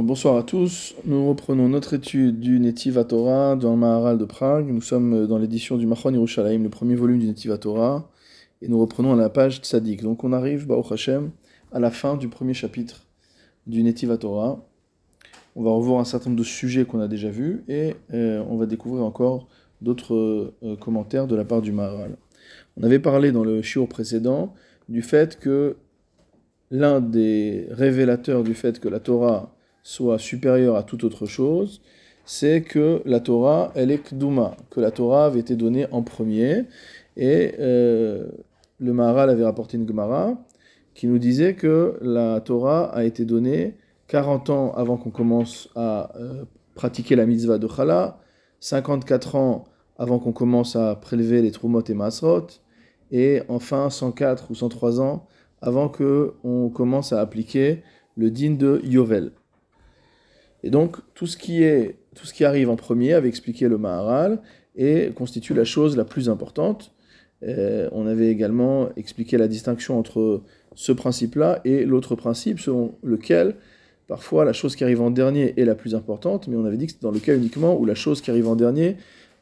bonsoir à tous. Nous reprenons notre étude du Netiva Torah dans le Maharal de Prague. Nous sommes dans l'édition du Machon Yerushalayim, le premier volume du Netiva Torah. Et nous reprenons à la page Tzadik. Donc on arrive, Baruch Hashem, à la fin du premier chapitre du Netiva Torah. On va revoir un certain nombre de sujets qu'on a déjà vus et euh, on va découvrir encore d'autres euh, commentaires de la part du Maharal. On avait parlé dans le shiur précédent du fait que l'un des révélateurs du fait que la Torah soit supérieure à toute autre chose, c'est que la Torah, elle est Kduma, que la Torah avait été donnée en premier. Et euh, le Maharal avait rapporté une Gemara qui nous disait que la Torah a été donnée 40 ans avant qu'on commence à euh, pratiquer la mitzvah de Chala, 54 ans avant qu'on commence à prélever les Trumot et Masrot, et enfin 104 ou 103 ans avant qu'on commence à appliquer le din de Yovel. Et donc, tout ce qui, est, tout ce qui arrive en premier, avait expliqué le Maharal, et constitue la chose la plus importante. Euh, on avait également expliqué la distinction entre ce principe-là et l'autre principe, selon lequel parfois la chose qui arrive en dernier est la plus importante, mais on avait dit que c'est dans le cas uniquement où la chose qui arrive en dernier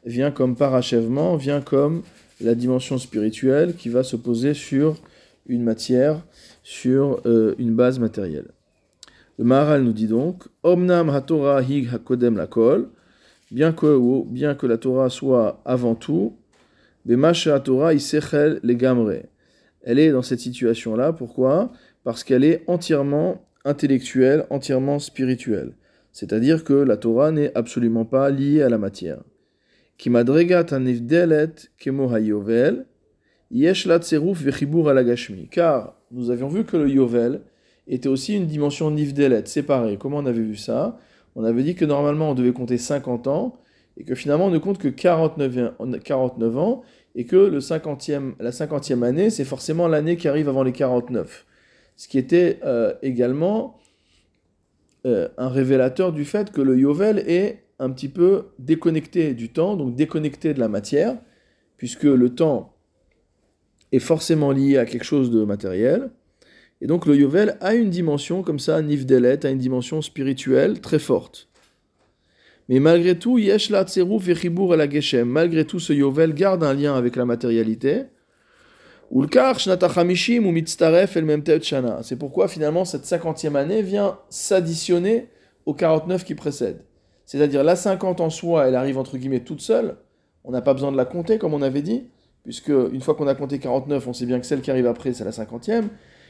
vient comme parachèvement, vient comme la dimension spirituelle qui va se poser sur une matière, sur euh, une base matérielle. Le Maharal nous dit donc Omnam haTorah hig lakol, bien que, bien que la Torah soit avant tout, Bemasha Torah isechel legamre. Elle est dans cette situation-là, pourquoi? Parce qu'elle est entièrement intellectuelle, entièrement spirituelle. C'est-à-dire que la Torah n'est absolument pas liée à la matière. Car nous avions vu que le yovel, était aussi une dimension nivdelet, séparée. Comment on avait vu ça? On avait dit que normalement on devait compter 50 ans, et que finalement on ne compte que 49, 49 ans, et que le 50e, la 50e année, c'est forcément l'année qui arrive avant les 49. Ce qui était euh, également euh, un révélateur du fait que le Yovel est un petit peu déconnecté du temps, donc déconnecté de la matière, puisque le temps est forcément lié à quelque chose de matériel, et donc le Yovel a une dimension comme ça, Nivdelet, a une dimension spirituelle très forte. Mais malgré tout, Yeshla Tseruf et la Geshem, malgré tout, ce Yovel garde un lien avec la matérialité. C'est pourquoi finalement cette cinquantième année vient s'additionner aux 49 qui précèdent. C'est-à-dire la 50 en soi, elle arrive entre guillemets toute seule. On n'a pas besoin de la compter comme on avait dit, puisque une fois qu'on a compté 49, on sait bien que celle qui arrive après, c'est la cinquantième.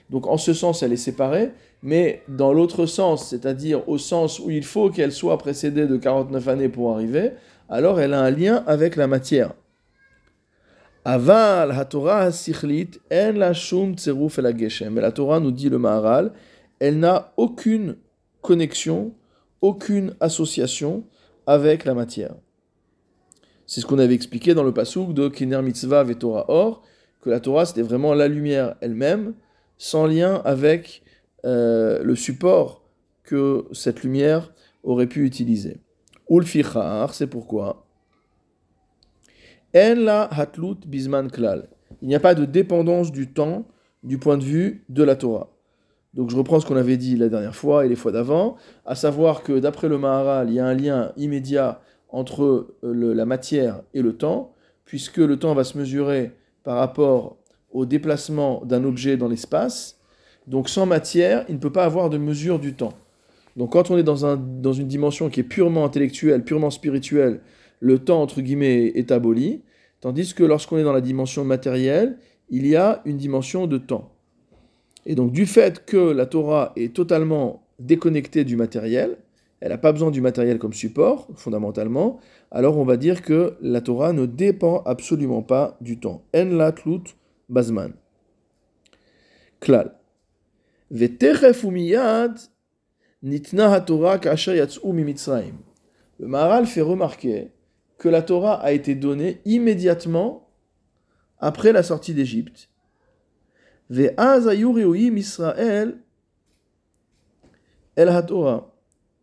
Donc en ce sens, elle est séparée, mais dans l'autre sens, c'est-à-dire au sens où il faut qu'elle soit précédée de 49 années pour arriver, alors elle a un lien avec la matière. Aval ha-Torah en la shum la geshem. Mais la Torah nous dit le Maharal, elle n'a aucune connexion, aucune association avec la matière. C'est ce qu'on avait expliqué dans le pasuk de Kiner Mitzvah et Torah Or, que la Torah c'était vraiment la lumière elle-même, sans lien avec euh, le support que cette lumière aurait pu utiliser. Ulfichar, c'est pourquoi? En la hatlut bisman klal. Il n'y a pas de dépendance du temps du point de vue de la Torah. Donc je reprends ce qu'on avait dit la dernière fois et les fois d'avant, à savoir que d'après le Maharal, il y a un lien immédiat entre euh, la matière et le temps, puisque le temps va se mesurer par rapport au déplacement d'un objet dans l'espace. Donc sans matière, il ne peut pas avoir de mesure du temps. Donc quand on est dans, un, dans une dimension qui est purement intellectuelle, purement spirituelle, le temps, entre guillemets, est aboli, tandis que lorsqu'on est dans la dimension matérielle, il y a une dimension de temps. Et donc du fait que la Torah est totalement déconnectée du matériel, elle n'a pas besoin du matériel comme support, fondamentalement, alors on va dire que la Torah ne dépend absolument pas du temps. En la tlut Klal. nitna Le Maharal fait remarquer que la Torah a été donnée immédiatement après la sortie d'Égypte. Israël el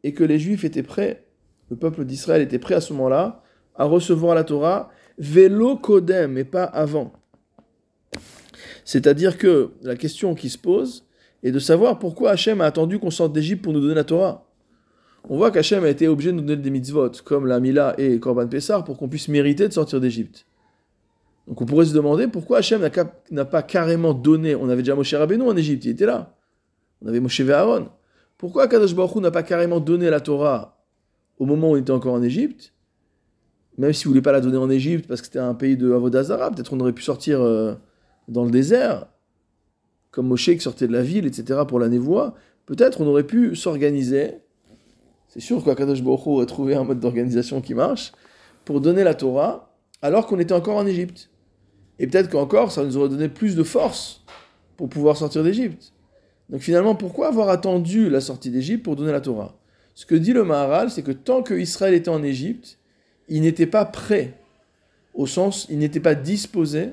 Et que les Juifs étaient prêts, le peuple d'Israël était prêt à ce moment-là à recevoir la Torah, velo kodem, mais pas avant. C'est-à-dire que la question qui se pose est de savoir pourquoi Hachem a attendu qu'on sorte d'Égypte pour nous donner la Torah. on voit qu'Hachem a été obligé de nous donner des mitzvot, comme la Mila et Korban Pessar, pour qu'on puisse mériter de sortir d'Égypte. Donc on pourrait se demander pourquoi Hachem n'a pas carrément donné. On avait déjà Moshe Rabbeinu en Égypte, il était là. On avait Moshe Aaron. Pourquoi Kadosh Baruch n'a pas carrément donné la Torah au moment où il était encore en Égypte Même s'il ne voulait pas la donner en Égypte parce que c'était un pays de Avodazara, peut-être on aurait pu sortir euh, dans le désert, comme Moshe qui sortait de la ville, etc., pour la névoie. Peut-être on aurait pu s'organiser c'est sûr qu'Akadosh Baruch aurait trouvé un mode d'organisation qui marche pour donner la Torah alors qu'on était encore en Égypte. Et peut-être qu'encore, ça nous aurait donné plus de force pour pouvoir sortir d'Égypte. Donc finalement, pourquoi avoir attendu la sortie d'Égypte pour donner la Torah? Ce que dit le Maharal, c'est que tant que Israël était en Égypte, il n'était pas prêt, au sens, il n'était pas disposé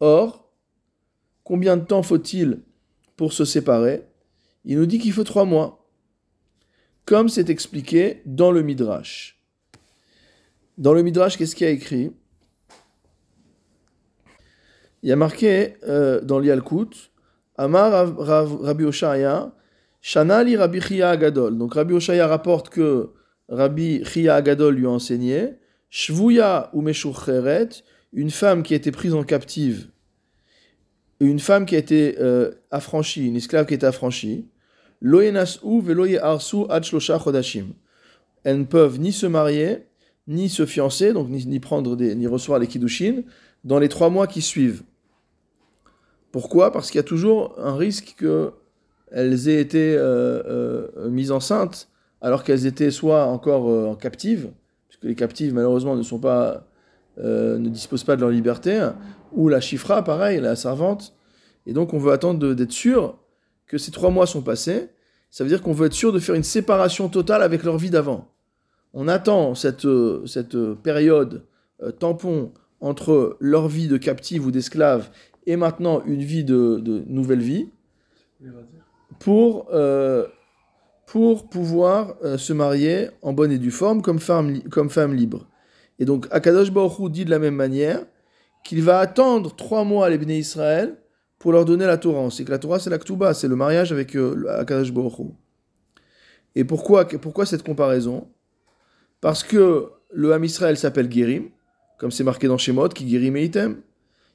Or, combien de temps faut-il pour se séparer? Il nous dit qu'il faut trois mois, comme c'est expliqué dans le Midrash. Dans le Midrash, qu'est-ce qu'il y a écrit? Il y a marqué euh, dans l'Yalkut, Amar Rabbi Oshaya, Shanali Rabbi Chia Agadol. Donc Rabbi Oshaya rapporte que Rabbi Chia Agadol lui a enseigné, Shvuya ou une femme qui a été prise en captive, une femme qui a été euh, affranchie, une esclave qui a été affranchie, elles ne peuvent ni se marier, ni se fiancer, donc ni, prendre des, ni recevoir les kiddushin, dans les trois mois qui suivent. Pourquoi? Parce qu'il y a toujours un risque qu'elles aient été euh, euh, mises enceintes alors qu'elles étaient soit encore en captives, puisque les captives malheureusement ne sont pas, ne disposent pas de leur liberté, ou la chifra, pareil, la servante. Et donc on veut attendre d'être sûr que ces trois mois sont passés, ça veut dire qu'on veut être sûr de faire une séparation totale avec leur vie d'avant. On attend cette, euh, cette euh, période euh, tampon entre leur vie de captive ou d'esclave et maintenant une vie de, nouvelle vie pour, pour pouvoir se marier en bonne et due forme comme femme, comme femme libre. Et donc Akadosh Baruch dit de la même manière qu'il va attendre trois mois les béné Israël pour leur donner la Torah. C'est que la Torah, c'est la Ktuba, c'est le mariage avec euh, Akadosh Et pourquoi, cette comparaison? Parce que le Ham Israël s'appelle Gerim, comme c'est marqué dans Shemot, qui Gerim et Item.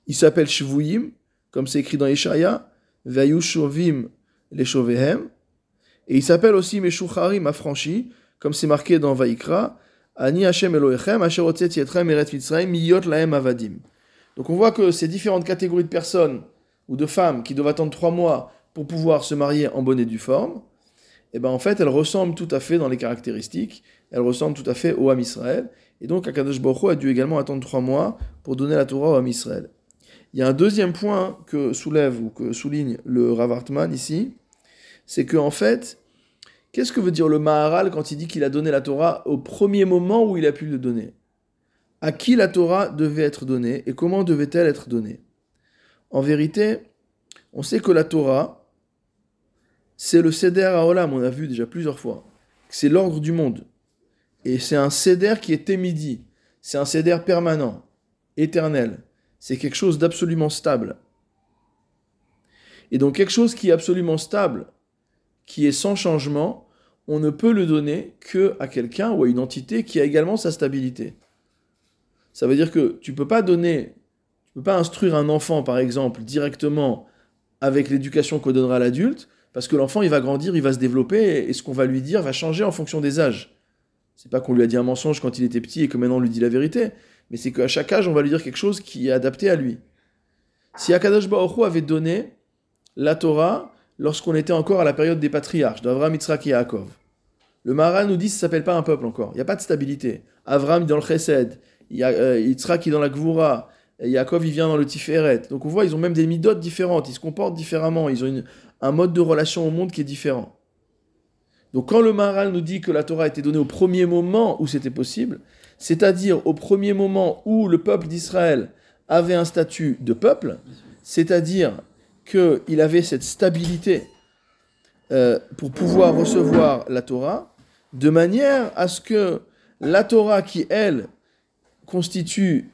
Il s'appelle Shvuyim, comme c'est écrit dans Yeshaya, Vayushovim les Shovehem. Et il s'appelle aussi Meshucharim affranchi, comme c'est marqué dans Vaikra, Ani Hashem Elohechem, Asher Eret Miyot Lahem Avadim. Donc on voit que ces différentes catégories de personnes ou de femmes qui doivent attendre trois mois pour pouvoir se marier en bonne et due forme, eh ben en fait, elles ressemblent tout à fait dans les caractéristiques, elles ressemblent tout à fait au Ham Israël. Et donc, Akadosh Baruch a dû également attendre trois mois pour donner la Torah au Ham Israël. Il y a un deuxième point que soulève ou que souligne le Rav Hartman ici, c'est que en fait, qu'est-ce que veut dire le Maharal quand il dit qu'il a donné la Torah au premier moment où il a pu le donner? À qui la Torah devait être donnée et comment devait-elle être donnée? En vérité, on sait que la Torah, c'est le Seder Olam, on a vu déjà plusieurs fois. C'est l'ordre du monde. Et c'est un Seder qui est émidi. C'est un Seder permanent, éternel. C'est quelque chose d'absolument stable. Et donc quelque chose qui est absolument stable, qui est sans changement, on ne peut le donner que à quelqu'un ou à une entité qui a également sa stabilité. Ça veut dire que tu ne peux pas donner ne peux pas instruire un enfant, par exemple, directement avec l'éducation qu'on donnera l'adulte, parce que l'enfant, il va grandir, il va se développer, et ce qu'on va lui dire va changer en fonction des âges. C'est pas qu'on lui a dit un mensonge quand il était petit et que maintenant on lui dit la vérité, mais c'est qu'à chaque âge, on va lui dire quelque chose qui est adapté à lui. Si Akadosh Baruch avait donné la Torah lorsqu'on était encore à la période des patriarches, d'Avram, Yitzhak et Yaakov, le Maharal nous dit que ça s'appelle pas un peuple encore. Il n'y a pas de stabilité. Avram dans le Chesed, euh, Yitzhak dans la Gvura, Yaakov, il vient dans le Tiferet. Donc on voit, ils ont même des midotes différentes, ils se comportent différemment, ils ont un mode de relation au monde qui est différent. Donc quand le Maharal nous dit que la Torah a été donnée au premier moment où c'était possible, c'est-à-dire au premier moment où le peuple d'Israël avait un statut de peuple, c'est-à-dire qu'il avait cette stabilité euh, pour pouvoir recevoir la Torah, de manière à ce que la Torah qui, elle, constitue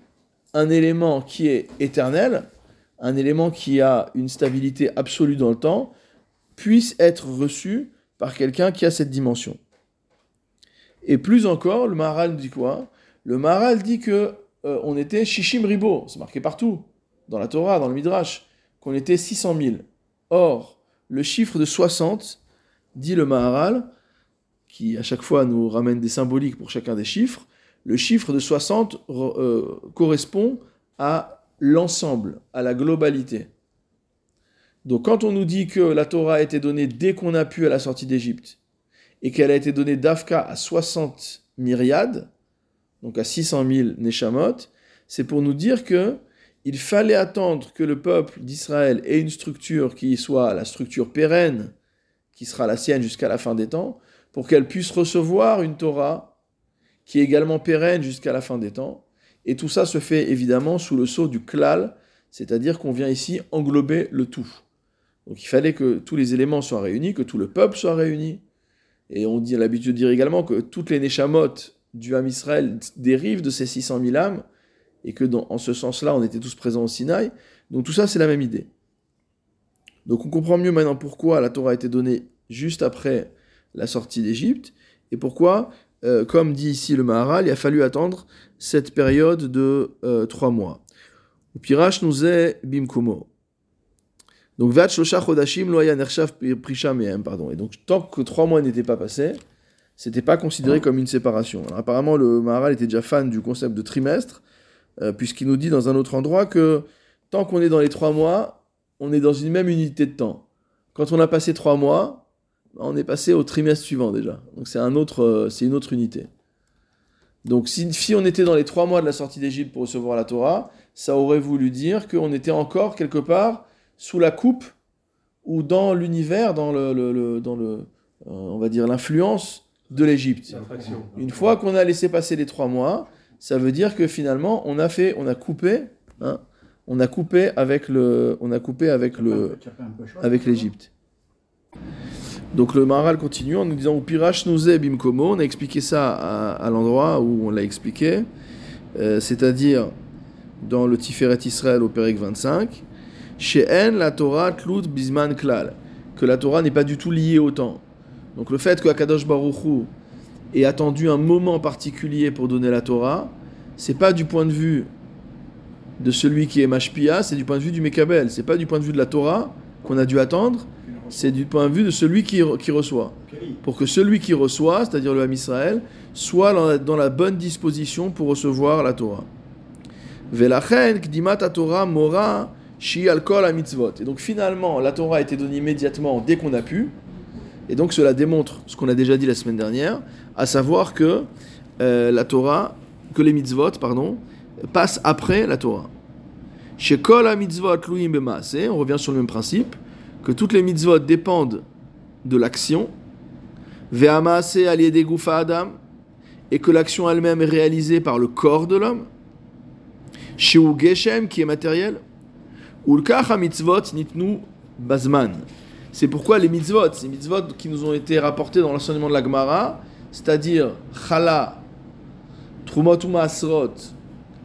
un élément qui est éternel, un élément qui a une stabilité absolue dans le temps, puisse être reçue par quelqu'un qui a cette dimension. Et plus encore, le Maharal dit quoi? Le Maharal dit que euh, on était Shishim Ribo, c'est marqué partout, dans la Torah, dans le Midrash, qu'on était 600 000. Or, le chiffre de 60, dit le Maharal, qui à chaque fois nous ramène des symboliques pour chacun des chiffres, le chiffre de 60 euh, correspond à l'ensemble, à la globalité. Donc quand on nous dit que la Torah a été donnée dès qu'on a pu à la sortie d'Égypte, et qu'elle a été donnée d'Afka à 60 myriades, donc à 600 000 Neshamot, c'est pour nous dire que il fallait attendre que le peuple d'Israël ait une structure qui soit la structure pérenne, qui sera la sienne jusqu'à la fin des temps, pour qu'elle puisse recevoir une Torah qui est également pérenne jusqu'à la fin des temps. Et tout ça se fait évidemment sous le sceau du klal, c'est-à-dire qu'on vient ici englober le tout. Donc il fallait que tous les éléments soient réunis, que tout le peuple soit réuni. Et on dit l'habitude de dire également que toutes les Neshamot du Ham Israël dérivent de ces 600 000 âmes, et que dans, en ce sens-là, on était tous présents au Sinaï. Donc tout ça, c'est la même idée. Donc on comprend mieux maintenant pourquoi la Torah a été donnée juste après la sortie d'Égypte, et pourquoi, euh, comme dit ici le Maharal, il a fallu attendre cette période de euh, trois mois. Nous est bimkumo. Donc, Chodashim pardon. Et donc, tant que trois mois n'étaient pas passés, c'était pas considéré comme une séparation. Alors, apparemment, le Maharal était déjà fan du concept de trimestre, euh, puisqu'il nous dit dans un autre endroit que tant qu'on est dans les trois mois, on est dans une même unité de temps. Quand on a passé trois mois, on est passé au trimestre suivant déjà. Donc, c'est un autre, euh, c'est une autre unité. Donc, si, si on était dans les trois mois de la sortie d'Égypte pour recevoir la Torah, ça aurait voulu dire qu'on était encore quelque part sous la coupe ou dans l'univers, dans le, dans le euh, on va dire l'influence de l'Égypte. Une fois qu'on a laissé passer les trois mois, ça veut dire que finalement on a fait, on a coupé, hein, on a coupé avec le, on a coupé avec le, avec l'Égypte. Donc le Maharal continue en nous disant Pirash nous est bimkomo. On a expliqué ça à, l'endroit où on l'a expliqué, euh, c'est-à-dire dans le Tiferet Israël au Pérec 25. Chez En, la Torah tlut bisman klal, que la Torah n'est pas du tout liée au temps. Donc le fait que Akadosh Baruch ait attendu un moment particulier pour donner la Torah, c'est pas du point de vue de celui qui est Mashpia, c'est du point de vue du Mekabel. C'est pas du point de vue de la Torah qu'on a dû attendre, c'est du point de vue de celui qui, qui reçoit. Pour que celui qui reçoit, c'est-à-dire le Ham Israël, soit dans la, bonne disposition pour recevoir la Torah. Velachen, kdimat Torah mora Shi mitzvot. Et donc finalement, la Torah a été donnée immédiatement dès qu'on a pu. Et donc cela démontre ce qu'on a déjà dit la semaine dernière, à savoir que euh, la Torah, que les mitzvot, pardon, passent après la Torah. Chez kol mitzvot on revient sur le même principe, que toutes les mitzvot dépendent de l'action. Adam, et que l'action elle-même est réalisée par le corps de l'homme. Chez geshem, qui est matériel. bazman. C'est pourquoi les mitzvot, ces mitzvot qui nous ont été rapportés dans l'enseignement de la Gemara, c'est-à-dire chala, trumotum asrot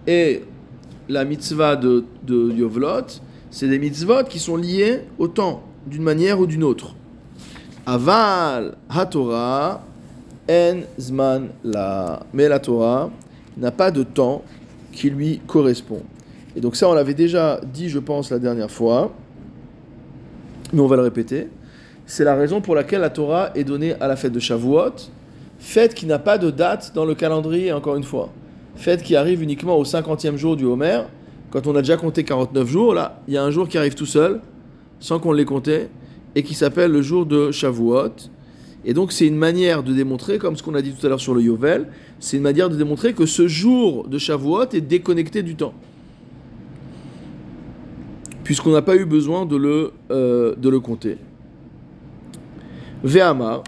et la mitzvah de, de Yovlot, c'est des mitzvot qui sont liés au temps, d'une manière ou d'une autre. Aval haTorah en zman la. Mais la Torah n'a pas de temps qui lui correspond. Et donc ça, on l'avait déjà dit, je pense, la dernière fois, mais on va le répéter. C'est la raison pour laquelle la Torah est donnée à la fête de Shavuot, fête qui n'a pas de date dans le calendrier, encore une fois. Fête qui arrive uniquement au 50e jour du Homer. Quand on a déjà compté 49 jours, là, il y a un jour qui arrive tout seul, sans qu'on l'ait compté, et qui s'appelle le jour de Shavuot. Et donc c'est une manière de démontrer, comme ce qu'on a dit tout à l'heure sur le Yovel, c'est une manière de démontrer que ce jour de Shavuot est déconnecté du temps puisqu'on n'a pas eu besoin de le, euh, de le compter. Ve'amar,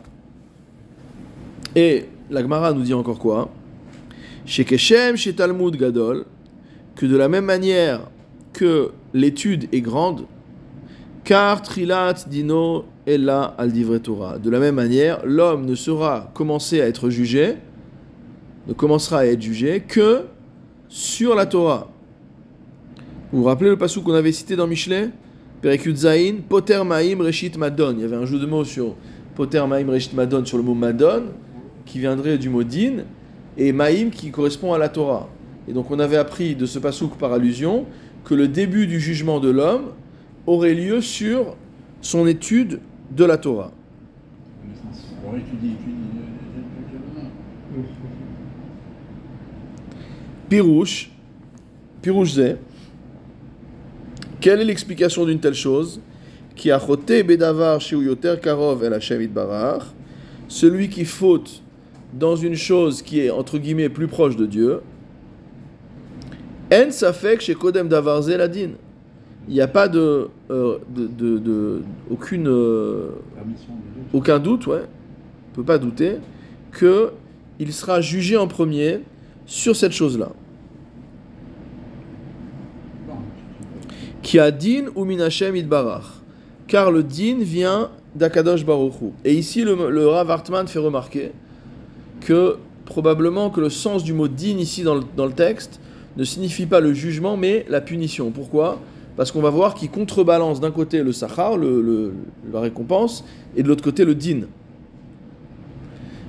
Et la Gemara nous dit encore quoi? Chez Keshem, chez Talmud Gadol, que de la même manière que l'étude est grande, car Trilat Dino Ella al Divre Torah. De la même manière, l'homme ne sera commencé à être jugé, ne commencera à être jugé que sur la Torah. Vous vous rappelez le passou qu'on avait cité dans Michelet? Perikut Zain, Poter Maim Reshit Madon. Il y avait un jeu de mots sur Poter Maim Reshit Madon, sur le mot Madon, qui viendrait du mot Din, et Maim qui correspond à la Torah. Et donc on avait appris de ce passouk par allusion que le début du jugement de l'homme aurait lieu sur son étude de la Torah. Pirouche, Pirouche Zé, quelle est l'explication d'une telle chose? Qui a choté bedavar yoter karov el Hashem barach, celui qui faute dans une chose qui est entre guillemets plus proche de Dieu. En safek chez kodem davar zeladin. Il n'y a pas de, euh, de, de, de- aucune euh, aucun doute, ouais, on peut pas douter, que il sera jugé en premier sur cette chose-là. Qui a din ou minachem idbarach. Car le din vient d'Akadosh Baruchu. Et ici, le, le Rav Hartman fait remarquer que probablement que le sens du mot din ici dans le, dans le texte ne signifie pas le jugement, mais la punition. Pourquoi? Parce qu'on va voir qu'il contrebalance d'un côté le sachar, le, la récompense, et de l'autre côté le din.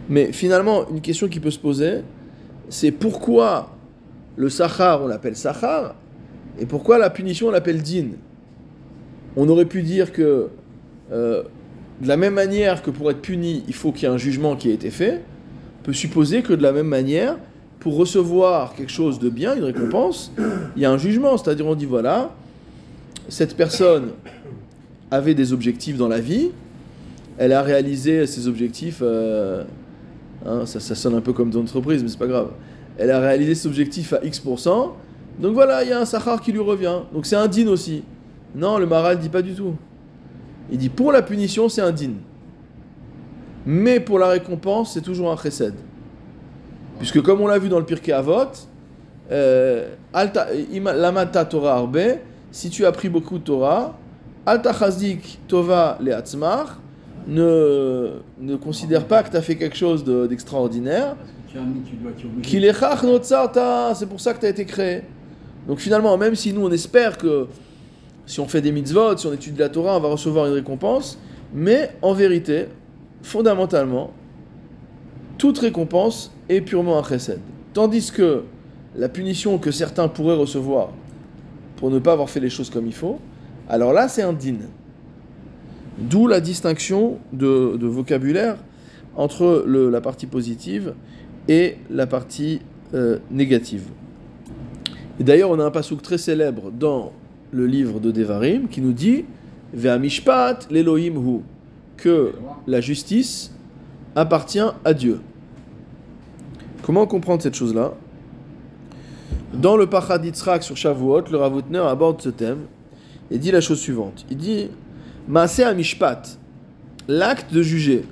Mais finalement, une question qui peut se poser, c'est pourquoi le sachar, on l'appelle sachar, et pourquoi la punition, on l'appelle din? On aurait pu dire que, euh, de la même manière que pour être puni, il faut qu'il y ait un jugement qui ait été fait, peut supposer que de la même manière, pour recevoir quelque chose de bien, une récompense, il y a un jugement. C'est-à-dire, on dit voilà, cette personne avait des objectifs dans la vie, elle a réalisé ses objectifs, euh, hein, ça, ça sonne un peu comme dans l'entreprise, mais c'est pas grave. Elle a réalisé ses objectifs à X%, donc voilà, il y a un sachar qui lui revient. Donc c'est un din aussi. Non, le Maral dit pas du tout. Il dit pour la punition, c'est un din. Mais pour la récompense, c'est toujours un chesed. Puisque comme on l'a vu dans le Pirkei Avot, euh, lamata Torah arbe, si tu as appris beaucoup de Torah, alta chazdik tova leatzmar, ne, ne considère pas que tu as fait quelque chose de- d'extraordinaire, c'est pour ça que tu as été créé. Donc finalement, même si nous on espère que si on fait des mitzvot, si on étudie la Torah, on va recevoir une récompense, mais en vérité, fondamentalement, toute récompense est purement un chesed. Tandis que la punition que certains pourraient recevoir pour ne pas avoir fait les choses comme il faut, alors là c'est un din. D'où la distinction de, vocabulaire entre la partie positive et la partie euh, négative. Et d'ailleurs, on a un passouk très célèbre dans le livre de Devarim qui nous dit Ve'amishpat l'Elohim hu que la justice appartient à Dieu. Comment comprendre cette chose-là? Dans le Pachad Yitzhak sur Shavuot, le Ravutner aborde ce thème et dit la chose suivante. Il dit Maaseh amishpat, l'acte de juger.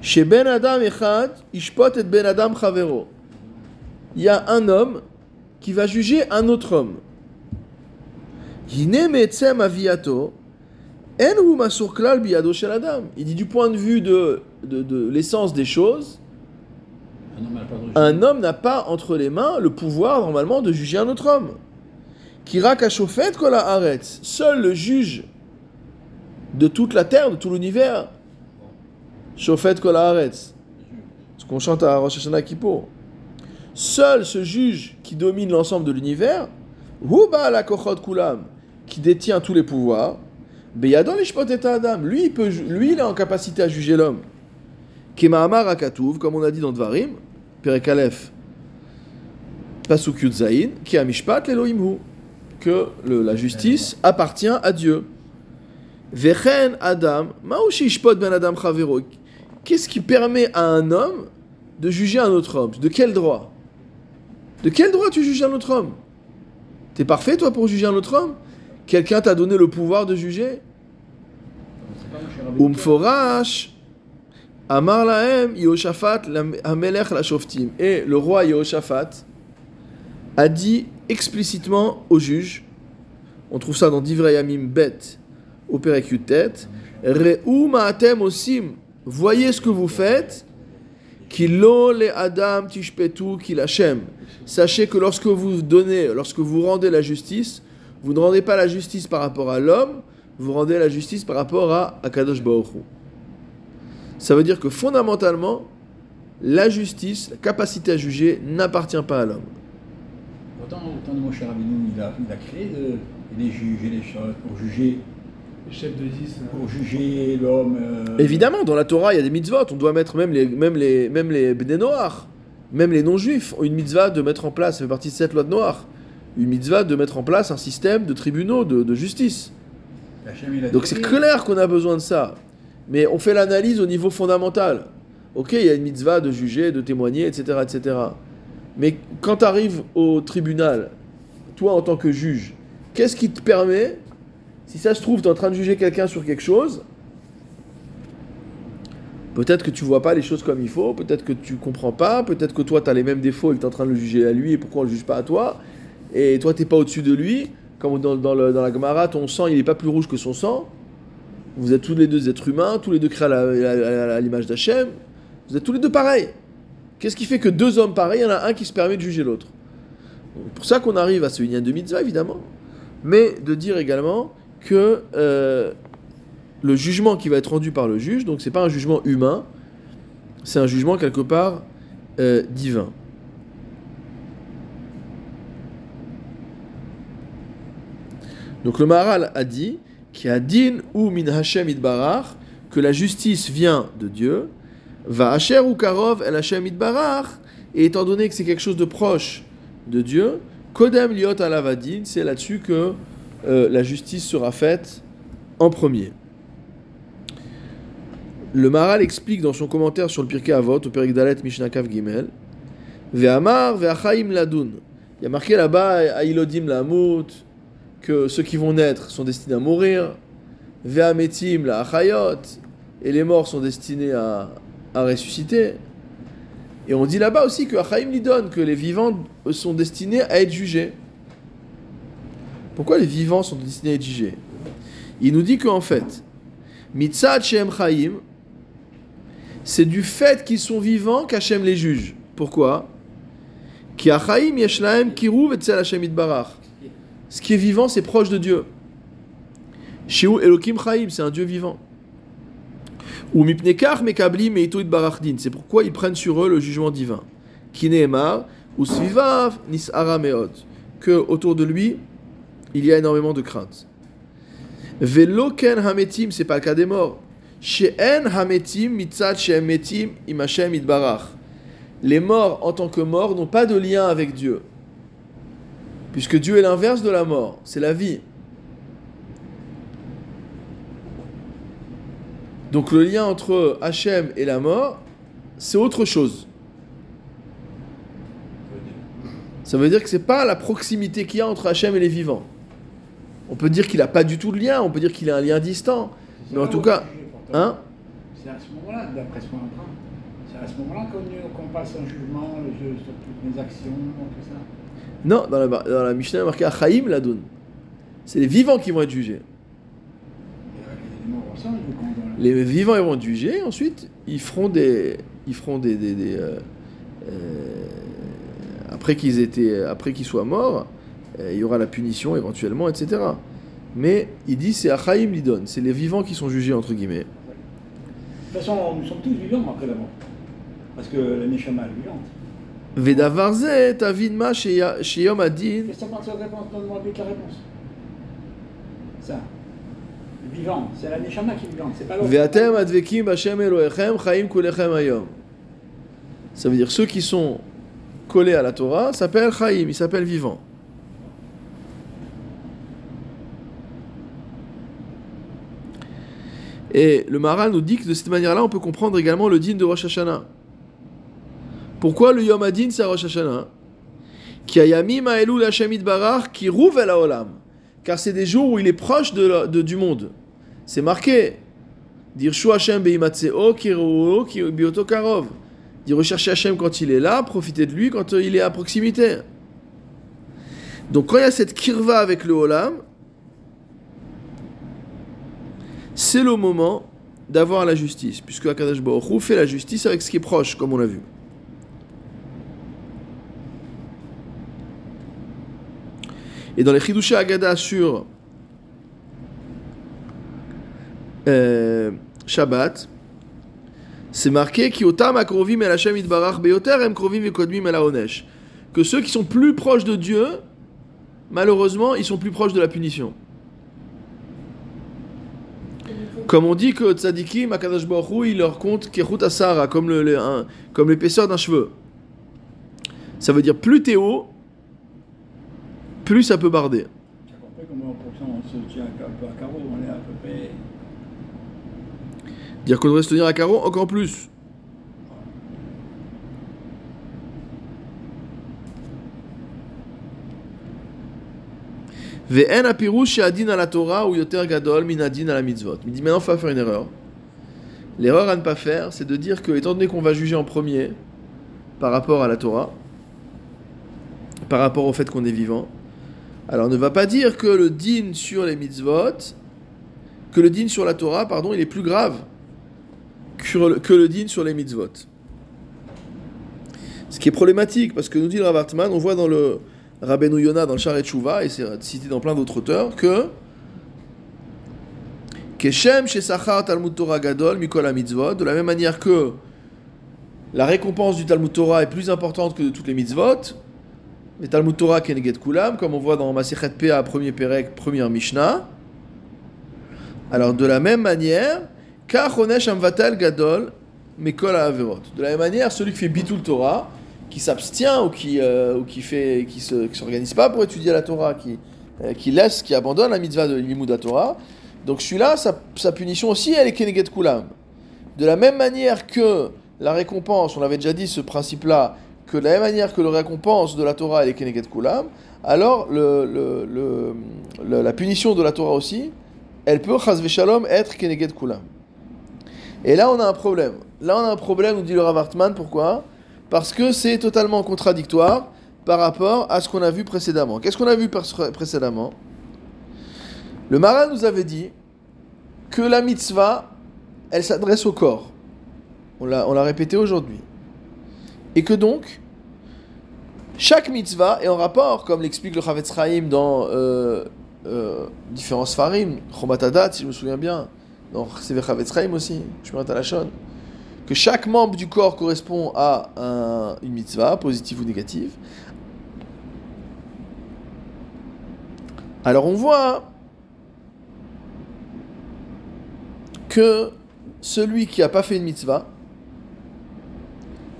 Chez Ben Adam Echad, Ishpot et Ben Adam Chavero. Il y a un homme qui va juger un autre homme. Hine me'etzem aviato, Il dit du point de vue de, de, de l'essence des choses, Un homme n'a pas entre les mains le pouvoir normalement de juger un autre homme. Kirak Ashofet kol haaretz. Seul le juge de toute la terre, de tout l'univers, Shofet kol haaretz. Ce qu'on chante à Rosh Hashanah Kippour. Seul ce juge qui domine l'ensemble de l'univers, Huba la kochot kulam, qui détient tous les pouvoirs, Beyadon et adam. Lui, il peut, lui, il est en capacité à juger l'homme. Kema'amar akatuv, comme on a dit dans Dvarim, Perek Aleph, Pasuk Yud Zayin, qui a mishpat que la justice appartient à Dieu. Vechen Adam, ma'ushi ishpot ben Adam chavero. Qu'est-ce qui permet à un homme de juger un autre homme? De quel droit? De quel droit tu juges un autre homme? T'es parfait toi pour juger un autre homme? Quelqu'un t'a donné le pouvoir de juger. Umforash, Amar lahem Yehoshaphat Hamelech la shoftim. Et le roi Yehoshaphat a dit explicitement aux juges, on trouve ça dans Divrei Yamim Bet, au Perekutet, Re'u ma'atem osim, voyez ce que vous faites, Kilo le adam tishpetu kilachem. Sachez que lorsque vous donnez, lorsque vous rendez la justice, vous ne rendez pas la justice par rapport à l'homme, vous rendez la justice par rapport à Akadosh Hu. Ça veut dire que fondamentalement, la justice, la capacité à juger, n'appartient pas à l'homme. Autant, autant de Moshe Rabbeinu, il a, il a créé de, les juger les choses, pour juger, Le chef de 10. pour juger l'homme. euh, Évidemment, dans la Torah, il y a des mitzvot. On doit mettre même les, même les, même les Bnei Noach, même les non-juifs ont une mitzvah de mettre en place, ça fait partie de cette loi de Noach, une mitzvah de mettre en place un système de tribunaux, de, de justice. Donc c'est clair qu'on a besoin de ça. Mais on fait l'analyse au niveau fondamental. Ok, il y a une mitzvah de juger, de témoigner, etc. etc. Mais quand tu arrives au tribunal, toi en tant que juge, qu'est-ce qui te permet, si ça se trouve, tu es en train de juger quelqu'un sur quelque chose, peut-être que tu vois pas les choses comme il faut, peut-être que tu comprends pas, peut-être que toi tu as les mêmes défauts et que tu es en train de le juger à lui et pourquoi on le juge pas à toi, et toi t'es pas au-dessus de lui, comme dans, dans, la Gemara, ton sang il est pas plus rouge que son sang, vous êtes tous les deux êtres humains, tous les deux créés à l'image d'Hachem. Vous êtes tous les deux pareils. Qu'est-ce qui fait que deux hommes pareils, il y en a un qui se permet de juger l'autre? C'est pour ça qu'on arrive à ce union de mitzvah, évidemment. Mais de dire également que euh, le jugement qui va être rendu par le juge, donc c'est pas un jugement humain, c'est un jugement quelque part euh, divin. Donc le Maharal a dit qui a din ou min Hashem idbarach que la justice vient de Dieu, va Asher ou Karov el Hashem idbarach et étant donné que c'est quelque chose de proche de Dieu, Kodem liot alavadin, c'est là-dessus que euh, la justice sera faite en premier. Le Maharal explique dans son commentaire sur le Pirkei Avot, au Perik Dalet Mishnah Kav Gimel, Ve'amar ve'achaim ladun. Il y a marqué là-bas, Ailodim lamut, que ceux qui vont naître sont destinés à mourir, Ve'ametim la achayot, et les morts sont destinés à, à ressusciter. Et on dit là-bas aussi que Achaim Lidon, que les vivants sont destinés à être jugés. Pourquoi les vivants sont destinés à être jugés? Il nous dit qu'en fait, Mitzad Shem Chaim, c'est du fait qu'ils sont vivants qu'Hachem les juge. Pourquoi? Ki Achaim Yeshlaem Etzel Hashem Itbarach. Ce qui est vivant, c'est proche de Dieu. Sheu Elokim Chaim, c'est un Dieu vivant. Ou Mipnekar Mekablim Meito Itbarachdin, c'est pourquoi ils prennent sur eux le jugement divin. Kineemar, ou Svivav Nisara Meot, que autour de lui, il y a énormément de crainte. Velo Ken Hametim, c'est pas le des morts. She'en Hametim Mitzad She'em Metim Im Hashem Itbarach. Les morts en tant que morts n'ont pas de lien avec Dieu. Puisque Dieu est l'inverse de la mort, c'est la vie. Donc le lien entre Hachem et la mort, c'est autre chose. Ça veut dire que c'est pas la proximité qu'il y a entre Hachem et les vivants. On peut dire qu'il n'a pas du tout de lien, on peut dire qu'il a un lien distant. Mais en tout cas. Hein? C'est à ce moment-là, d'après ce qu'on apprend, c'est à ce moment-là qu'on passe un jugement le jeu sur toutes les actions, tout ça. Non, dans la, dans la Mishnah, il y a marqué Achaim Ladoun. C'est les vivants qui vont être jugés. Les vivants ils vont être jugés, ensuite ils feront des, ils feront des, des- des, euh, euh, après qu'ils étaient, après qu'ils soient morts, euh, il y aura la punition éventuellement, etc. Mais il dit c'est Achaim Lidon, c'est les vivants qui sont jugés entre guillemets. De toute façon, nous sommes tous vivants après la mort. Parce que la Neshama est vivante. Vedavarze tavinma sheyom adin. Qu'est-ce que ça pense aux réponses Donne-moi vite la réponse. Ça. Le vivant, c'est la Neshama qui est vivante, c'est pas l'autre. Ve'atem advekim b'Hashem Elohechem chaim kulechem hayom. Ça veut dire ceux qui sont collés à la Torah s'appellent chaim, ils s'appellent vivants. Et le Maharal nous dit que de cette manière-là, on peut comprendre également le din de Rosh Hashanah. Pourquoi le Yom Adin c'est Rosh Hashanah Ki hayamim ha'elu l'Hashem Yitbarach ki ruv el haolam. Car c'est des jours où il est proche de la- du monde. C'est marqué Dire Shu Hashem beimatseo kiroo ki bioto karov. Dire rechercher Hashem quand il est là, profiter de lui quand il est à proximité. Donc quand il y a cette kirva avec le Olam, c'est le moment d'avoir la justice, puisque Akadash Baruch Hu fait la justice avec ce qui est proche, comme on l'a vu. Et dans les Chidushé Agada sur euh, Shabbat, c'est marqué. Que ceux qui sont plus proches de Dieu, malheureusement, ils sont plus proches de la punition. Comme on dit que tzadikim, Akadash Baruch il leur compte kechut asara, comme l'épaisseur d'un cheveu. Ça veut dire plus t'es haut, plus ça peut barder. Dire qu'on devrait se tenir à carreau encore plus. Ve'en apirouche adin à la Torah ou yoter gadol min à la mitzvot. Il dit maintenant, il faut faire une erreur. L'erreur à ne pas faire, c'est de dire que, étant donné qu'on va juger en premier par rapport à la Torah, par rapport au fait qu'on est vivant, alors ne va pas dire que le din sur les mitzvot, que le din sur la Torah, pardon, il est plus grave que le, din sur les mitzvot. Ce qui est problématique, parce que nous dit le Rav Hartman, on voit dans le Rabbeinu Yonah, dans le Shuvah, et c'est cité dans plein d'autres auteurs, que Keshem Shesachar Talmud Torah Gadol Mikol mitzvot, de la même manière que la récompense du Talmud Torah est plus importante que de toutes les mitzvot, les Talmud Torah Keneget Kulam, comme on voit dans Masechet Pea, premier Perek, première Mishnah. Alors de la même manière, Kachonesh Amvatal Gadol Mekol Averot. De la même manière, celui qui fait Bitul Torah, qui s'abstient ou qui, euh, ou qui fait, qui se, qui s'organise pas pour étudier la Torah, qui, euh, qui laisse, qui abandonne la mitzvah de l'Imoud Torah. Donc celui-là, sa, sa punition aussi, elle est Keneget Kulam. De la même manière que la récompense, on avait déjà dit ce principe-là, que de la même manière que la récompense de la Torah est Keneget Kulam, alors le, le- le- le- la punition de la Torah aussi, elle peut, Shalom, être Keneget Kulam. Et là, on a un problème. Là, on a un problème, nous dit le Rav Hartman, pourquoi? Parce que c'est totalement contradictoire par rapport à ce qu'on a vu précédemment. Qu'est-ce qu'on a vu pr- précédemment? Le Marin nous avait dit que la mitzvah, elle s'adresse au corps. On l'a répété aujourd'hui. Et que donc, chaque mitzvah est en rapport, comme l'explique le Chavetz Chaim dans euh, euh, différents Sfarim, Chomatadat, si je me souviens bien, dans Sefer Chavetz Chaim aussi, je que chaque membre du corps correspond à un- une mitzvah, positive ou négative. Alors on voit que celui qui n'a pas fait une mitzvah,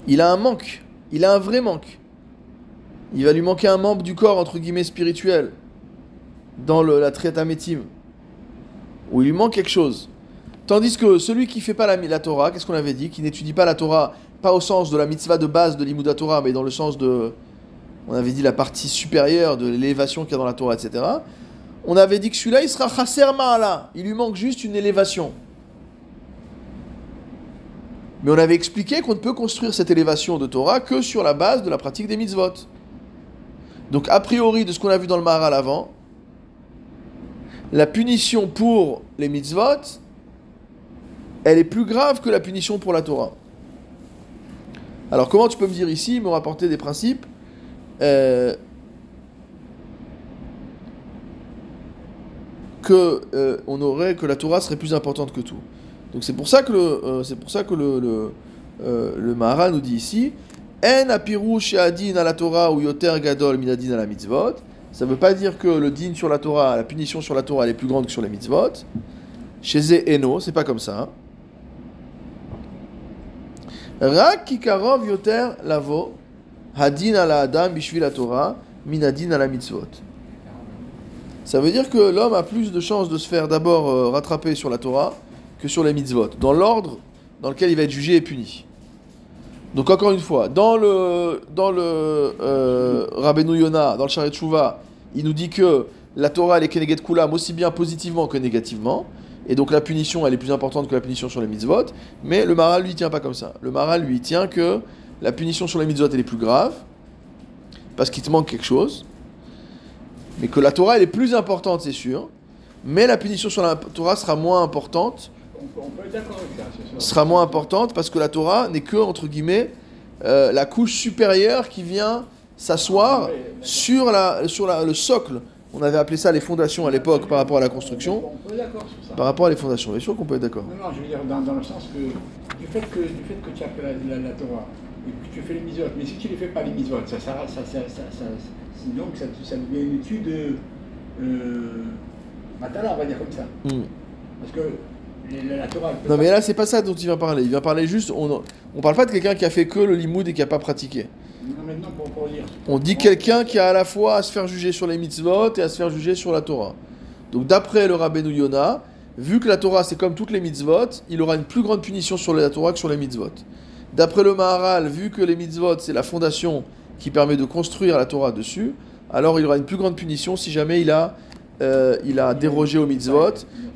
il a un manque, il a un vrai manque. Il va lui manquer un membre du corps, entre guillemets, spirituel, dans la Triatamétim, où il lui manque quelque chose. Tandis que celui qui fait pas la, la Torah, qu'est-ce qu'on avait dit? Qui n'étudie pas la Torah, pas au sens de la mitzvah de base de l'Imouda Torah, mais dans le sens de. On avait dit la partie supérieure de l'élévation qu'il y a dans la Torah, etc. On avait dit que celui-là, il sera chasser ma'ala. Il lui manque juste une élévation. Mais on avait expliqué qu'on ne peut construire cette élévation de Torah que sur la base de la pratique des mitzvot. Donc, a priori, de ce qu'on a vu dans le Maharal avant, la punition pour les mitzvot, elle est plus grave que la punition pour la Torah. Alors, comment tu peux me dire ici, me rapporter des principes euh, que euh, aurait que la Torah serait plus importante que tout. Donc c'est pour ça que le euh, euh, nous dit ici en apiru she'adin à la Torah ou yoter gadol minadin à la mitzvot. Ça veut pas dire que le din sur la Torah, la punition sur la Torah, elle est plus grande que sur les mitzvot. Chez Eno, c'est pas comme ça. Rak kikarov yoter lavo hadin ala adam bishvil la Torah minadin à la mitzvot. Ça veut dire que l'homme a plus de chances de se faire d'abord euh, rattraper sur la Torah que sur les mitzvot, dans l'ordre dans lequel il va être jugé et puni. Donc encore une fois, dans le, dans le euh, dans le Sharet Shuvah, il nous dit que la Torah elle est Keneget Kulam aussi bien positivement que négativement. Et donc la punition, elle est plus importante que la punition sur les mitzvot. Mais le Maral, lui, tient pas comme ça. Le Maral, lui, tient que la punition sur les mitzvot, elle est plus grave. Parce qu'il te manque quelque chose. Mais que la Torah, elle est plus importante, c'est sûr. Mais la punition sur la Torah sera moins importante. On peut, on peut être d'accord avec ça, c'est sûr. Sera moins importante parce que la Torah n'est que, entre guillemets, euh, la couche supérieure qui vient s'asseoir sur, la, sur la- le socle. On avait appelé ça les fondations à l'époque par rapport à la construction. On peut être d'accord sur ça. Par rapport à les fondations, bien sûr qu'on peut être d'accord? Non, non, je veux dire dans, dans le sens que du fait que, du fait que tu appelles la, la, la Torah et que tu fais les mitzvot, mais si tu ne les fais pas les mitzvot, ça, ça, ça, ça, ça, ça- devient une étude euh, matala, on va dire comme ça. Hmm. Parce que la, Torah. Non mais là c'est pas ça dont il vient parler. Il vient parler juste, on, on parle pas de quelqu'un qui a fait que le limoud et qui a pas pratiqué. Non, maintenant pour, pour dire. On dit quelqu'un qui a à la fois à se faire juger sur les mitzvot et à se faire juger sur la Torah. Donc d'après le Rabbeinu Yona, vu que la Torah c'est comme toutes les mitzvot, il aura une plus grande punition sur la Torah que sur les mitzvot. D'après le Maharal, vu que les mitzvot c'est la fondation qui permet de construire la Torah dessus, alors il aura une plus grande punition si jamais il a, euh, il a dérogé aux mitzvot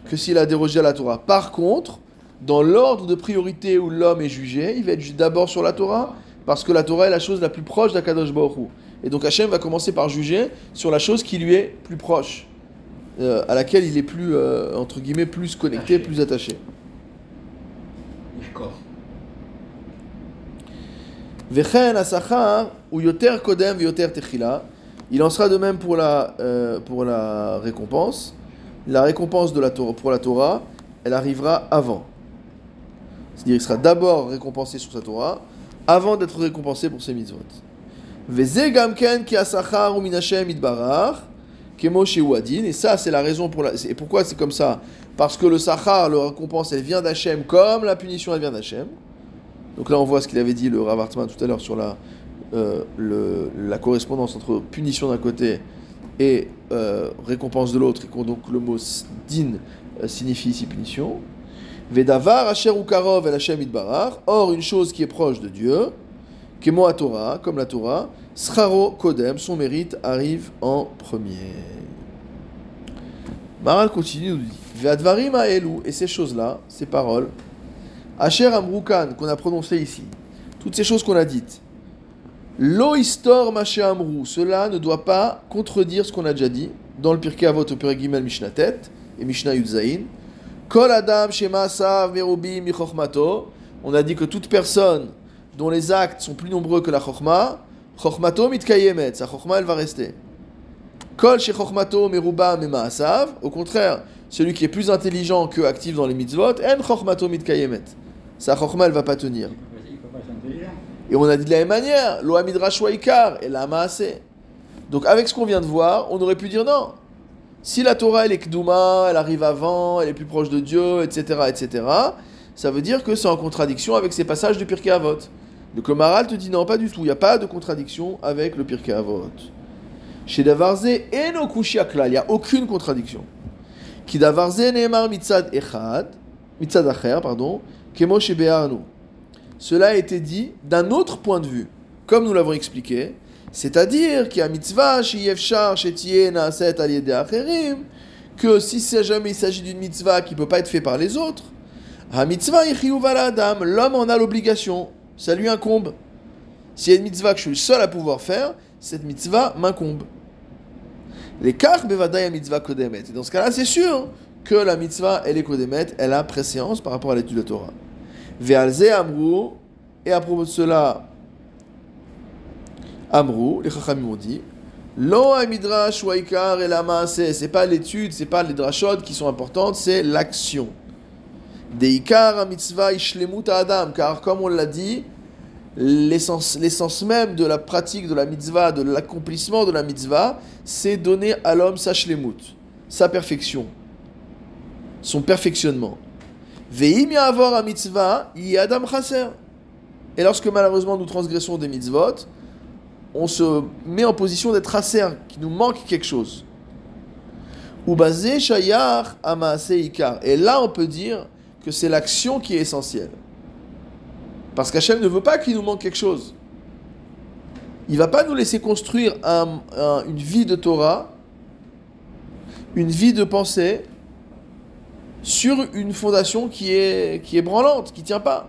que s'il a dérogé à la Torah. Par contre, dans l'ordre de priorité où l'homme est jugé, il va être jugé d'abord sur la Torah, parce que la Torah est la chose la plus proche d'Akadosh Baruch Hu. Et donc Hachem va commencer par juger sur la chose qui lui est plus proche, euh, à laquelle il est plus, euh, entre guillemets, plus connecté, plus attaché. Yishkor. Vechen asachar ou yoter kodem yoter techila. Il en sera de même pour la, euh, pour la récompense. La récompense de la Torah, pour la Torah, elle arrivera avant. C'est-à-dire qu'il sera d'abord récompensé sur sa Torah, avant d'être récompensé pour ses mitzvot. Et ça, c'est la raison pour la... Et pourquoi c'est comme ça? Parce que le sachar, la récompense, elle vient d'Hachem, comme la punition, elle vient d'Hachem. Donc là, on voit ce qu'il avait dit le Rav Hartman tout à l'heure sur la, euh, le- la correspondance entre punition d'un côté et euh, récompense de l'autre, et donc le mot din euh, signifie ici punition. Vedavar asher ukarov el Hashem itbarach. Or, une chose qui est proche de Dieu, kemo Torah, comme la Torah, sraro kodem, son mérite arrive en premier. Maral continue, nous dit Ve'advarim ha'elu, et ces choses-là, ces paroles, Asher Amroukan, qu'on a prononcé ici, toutes ces choses qu'on a dites, Lo histor maché amrou, cela ne doit pas contredire ce qu'on a déjà dit dans le Pirkei Avot au Pirkei Gimel Mishnah Tet et Mishnah Yudzaïn. Kol Adam Shema Sav Merubi Michochmato, on a dit que toute personne dont les actes sont plus nombreux que la Chochma, Chochmato mitkayemet, sa Chochma elle va rester. Kol Shechochmato Meruba Memaasav, au contraire, celui qui est plus intelligent que actif dans les mitzvot, En Chochmato mitkayemet, sa Chochma elle va pas tenir. Et on a dit de la même manière, lo midrash waikar et la. Donc avec ce qu'on vient de voir, on aurait pu dire non. Si la Torah elle est kdouma, elle arrive avant, elle est plus proche de Dieu, etc., etc., ça veut dire que c'est en contradiction avec ces passages du Pirkei Avot. Le Maral te dit non, pas du tout, il n'y a pas de contradiction avec le Pirkei Avot. Chez Davarze et il n'y a aucune contradiction. Ki Davarze neemar mitzad echad, mitzad acher, pardon, kemo shebe'arnu. Cela a été dit d'un autre point de vue, comme nous l'avons expliqué, c'est-à-dire qu'il y a mitzvah, que si jamais il s'agit d'une mitzvah qui ne peut pas être faite par les autres, l'homme en a l'obligation, ça lui incombe. S'il y a une mitzvah que je suis le seul à pouvoir faire, cette mitzvah m'incombe. Les kach bevadai mitzvah kodemet. Et dans ce cas-là, c'est sûr que la mitzvah, elle est kodemet, elle a préséance par rapport à l'étude de la Torah. Et à propos de cela, amrou, les chachamim ont dit, lo midrash waikar et la c'est pas l'étude, c'est pas les drashot qui sont importantes, c'est l'action. Deikar mitzvah ishlemut adam, car comme on l'a dit, l'essence même de la pratique de la mitzvah, de l'accomplissement de la mitzvah, c'est donner à l'homme sa shlemut, sa perfection, son perfectionnement. Ve'im avoir mitzvah, adam chaser. Et lorsque malheureusement nous transgressons des mitzvot, on se met en position d'être chaser, qui nous manque quelque chose. Ou basé shayar ikar. Et là on peut dire que c'est l'action qui est essentielle. Parce qu'Hachem ne veut pas qu'il nous manque quelque chose. Il va pas nous laisser construire un- un- une vie de Torah, une vie de pensée, sur une fondation qui est, qui est branlante, qui tient pas.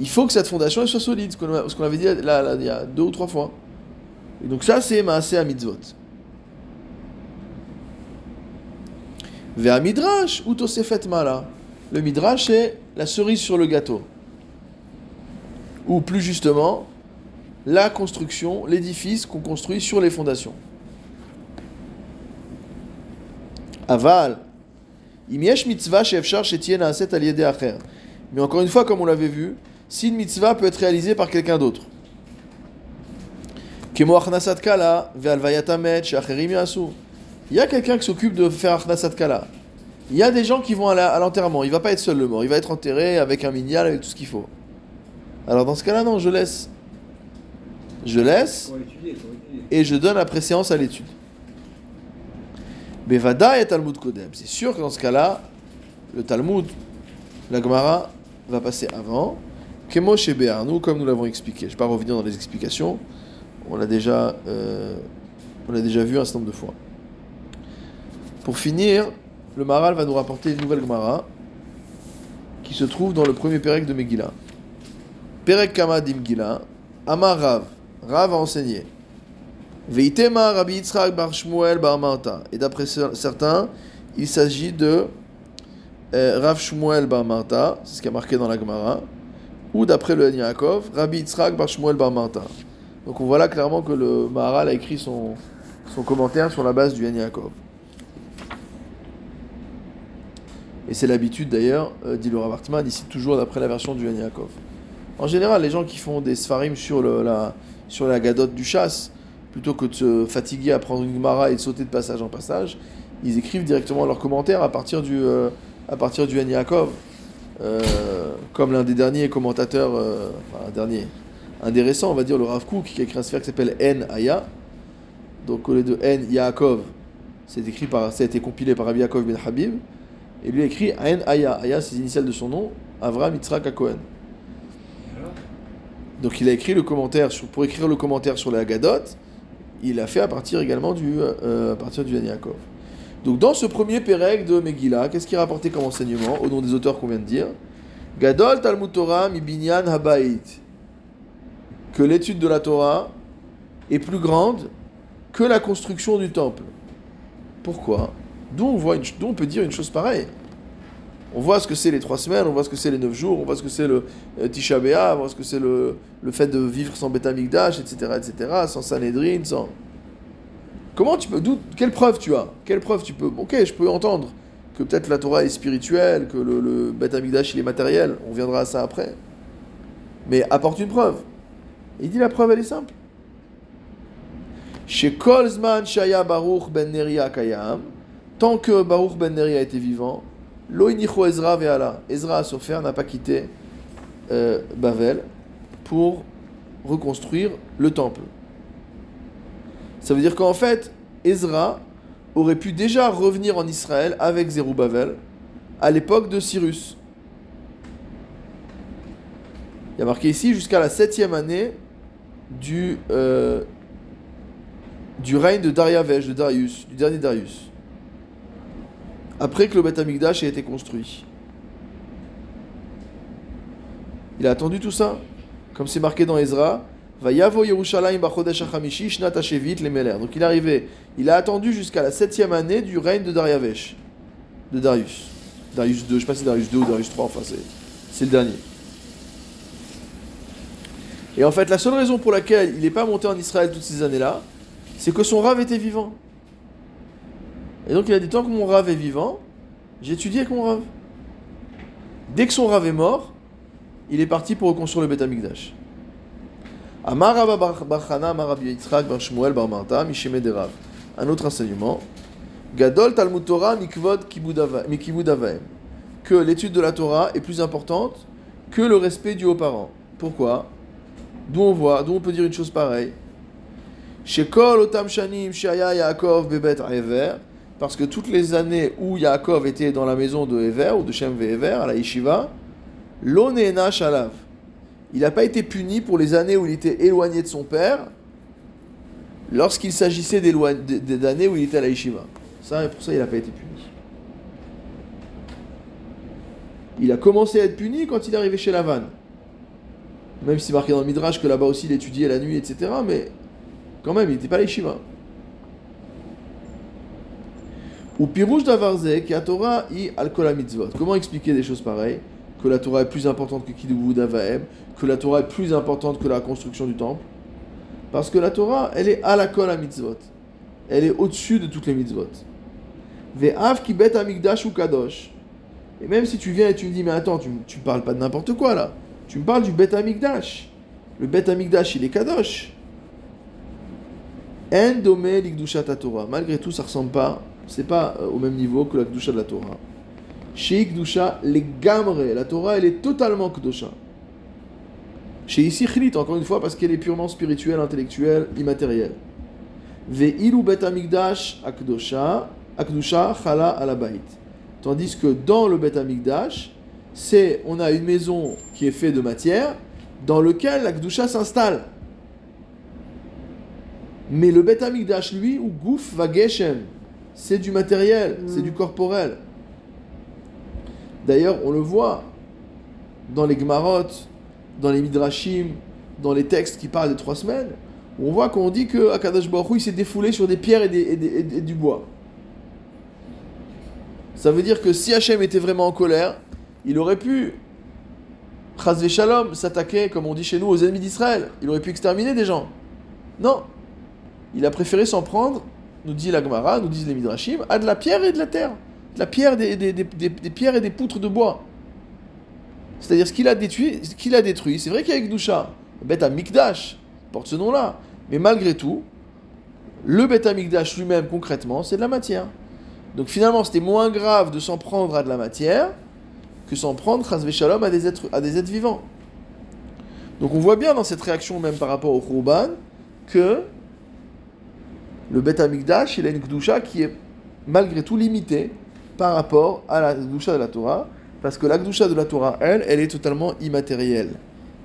Il faut que cette fondation soit solide, ce qu'on avait dit là, là, il y a deux ou trois fois. Et donc ça, c'est Maasé à mitzvot. Vers Midrash, ou Tosefet Mala. Le Midrash, c'est la cerise sur le gâteau. Ou plus justement, la construction, l'édifice qu'on construit sur les fondations. Aval. Mais encore une fois, comme on l'avait vu, si une mitzvah peut être réalisée par quelqu'un d'autre. Il y a quelqu'un qui s'occupe de faire achnasat kala. Il y a des gens qui vont à l'enterrement. Il va pas être seul le mort. Il va être enterré avec un minial, avec tout ce qu'il faut. Alors dans ce cas-là, non, je laisse. Je laisse et je donne la préséance à l'étude. Bevada et Talmud Kodem. C'est sûr que dans ce cas-là, le Talmud, la Gemara, va passer avant. Kemo nous, comme nous l'avons expliqué. Je ne vais pas revenir dans les explications. On l'a déjà, euh, on déjà vu un certain nombre de fois. Pour finir, le Maral va nous rapporter une nouvelle Gemara qui se trouve dans le premier Pérec de Megillah. Perek Kama d'Imgillah, Amar Rav, Rav a enseigné. Veitema Rabbi Yitzhak bar Shmuel bar Marta. Et d'après certains, il s'agit de euh, Rav Shmuel bar Marta, c'est ce qui est marqué dans la Gemara, ou d'après le Yaakov, Rabbi Yitzhak bar Shmuel bar Marta. Donc on voit là clairement que le Maharal a écrit son, son commentaire sur la base du Yaakov. Et c'est l'habitude d'ailleurs, euh, dit le Rav Hartman, ici toujours d'après la version du Yaakov. En général, les gens qui font des sfarim sur, la, sur la gadote du chasse, plutôt que de se fatiguer à prendre une Gemara et de sauter de passage en passage, ils écrivent directement leurs commentaires à partir du, euh, à Yaakov. Euh, comme l'un des derniers commentateurs, enfin un dernier, un des récents, on va dire le Rav Kook, qui a écrit un sphère qui s'appelle En Aya. Donc au lieu de En Yaakov, c'est écrit par, ça a été compilé par Rabbi Yaakov ben Habib. Et lui a écrit Aen Aya. Aya, c'est l'initiale de son nom, Avram Yitzhak Cohen. Donc il a écrit le commentaire sur, pour écrire le commentaire sur la Gadot, il a fait à partir également du euh, à partir du. Donc dans ce premier Pérec de Megillah, qu'est-ce qui est rapporté comme enseignement au nom des auteurs qu'on vient de dire? Gadol Talmud Torah mi binyan habayit. Que l'étude de la Torah est plus grande que la construction du temple. Pourquoi? D'où on, on peut dire une chose pareille. On voit ce que c'est les trois semaines, on voit ce que c'est les neuf jours, on voit ce que c'est le euh, Tisha on voit ce que c'est le, le, fait de vivre sans Beth etc., etc., sans Sanhedrin, sans... Comment tu peux... Quelle preuve tu as? Quelle preuve tu peux... Ok, je peux entendre que peut-être la Torah est spirituelle, que le, le Beth il est matériel, on viendra à ça après. Mais apporte une preuve. il dit la preuve, elle est simple. Chez Kolzman Shaya Baruch Ben Neria Kayam, tant que Baruch Ben Neri a été vivant, Loinicho Ezra Ve'ala, Ezra à Sofer n'a pas quitté euh, Bavel pour reconstruire le temple. Ça veut dire qu'en fait, Ezra aurait pu déjà revenir en Israël avec Zerubbabel à l'époque de Cyrus. Il y a marqué ici jusqu'à la septième année du, euh, règne de Dariavesh, de Darius, du dernier Darius après que le Beth Amikdash ait été construit. Il a attendu tout ça, comme c'est marqué dans Ezra. Donc il est arrivé, il a attendu jusqu'à la septième année du règne de Dariavesh, de Darius. Darius 2, je sais pas si Darius 2 ou Darius 3, enfin c'est le dernier. Et en fait, la seule raison pour laquelle il n'est pas monté en Israël toutes ces années-là, c'est que son rave était vivant. Et donc il a dit tant que mon rave est vivant, j'étudie avec mon rave. Dès que son rave est mort, il est parti pour reconstruire le Beth. Un autre enseignement. Gadol Talmud Torah mikvod Que l'étude de la Torah est plus importante que le respect du haut-parent. Pourquoi? D'où on voit, d'où on peut dire une chose pareille. Shekol otam shanim shaya Yaakov bebet parce que toutes les années où Yaakov était dans la maison de Ever, ou de Shem Ever, à la Yeshiva, l'onena shalav. Il n'a pas été puni pour les années où il était éloigné de son père, lorsqu'il s'agissait des années où il était à la Yeshiva. Ça, pour ça, il n'a pas été puni. il a commencé à être puni quand il est arrivé chez Lavan. Même si c'est marqué dans le Midrash que là-bas aussi il étudiait la nuit, etc. Mais quand même, il n'était pas les Shiva. Ou pirouche d'avarze qui a Torah i al mitzvot. Comment expliquer des choses pareilles? Que la Torah est plus importante que Kidubu d'Avaem, que la Torah est plus importante que la construction du temple? Parce que la Torah, elle est à la kol mitzvot. Elle est au-dessus de toutes les mitzvot. Ve'av ki bet amigdash ou kadosh. Et même si tu viens et tu me dis, mais attends, tu ne parles pas de n'importe quoi là. Tu me parles du Bet Amigdash. Le Bet Amigdash, il est Kadosh. Endome Torah. Malgré tout, ça ressemble pas. C'est pas euh, au même niveau que la Kdusha de la Torah. Chez Ikdusha, les Gamre. La Torah, elle est totalement Kdusha. Chez ici, encore une fois, parce qu'elle est purement spirituelle, intellectuelle, immatérielle. Ve'ilu Bet Amigdash Akdosha. Akdusha Chala Alabait. Tandis que dans le Bet Amigdash, c'est on a une maison qui est faite de matière dans lequel la Kdusha s'installe. Mais le Bet Amigdash, lui, ou Gouf Vageshem, c'est du matériel, c'est du corporel. D'ailleurs, on le voit dans les Gmarot, dans les Midrashim, dans les textes qui parlent des trois semaines, on voit qu'on dit que Akadash Baruch il s'est défoulé sur des pierres et, et du bois. Ça veut dire que si Hachem était vraiment en colère, il aurait pu, Chazve Shalom, s'attaquer, comme on dit chez nous, aux ennemis d'Israël. Il aurait pu exterminer des gens. Non. Il a préféré s'en prendre, nous dit la Gemara, nous disent les Midrashim, à de la pierre et de la terre. De la pierre, des, des, des, des pierres et des poutres de bois. C'est-à-dire ce qu'il a détruit, ce qu'il a détruit. C'est vrai qu'il y a Gdusha, Beth Mikdash, porte ce nom-là. Mais malgré tout, le Beth Mikdash lui-même, concrètement, c'est de la matière. Donc finalement, c'était moins grave de s'en prendre à de la matière que s'en prendre, à des, êtres, à des êtres vivants. Donc on voit bien dans cette réaction, même par rapport au Khurban, que le Bet Amikdash, il a une Kdusha qui est malgré tout limitée par rapport à la Kdusha de la Torah, parce que la Kdusha de la Torah, elle, elle est totalement immatérielle.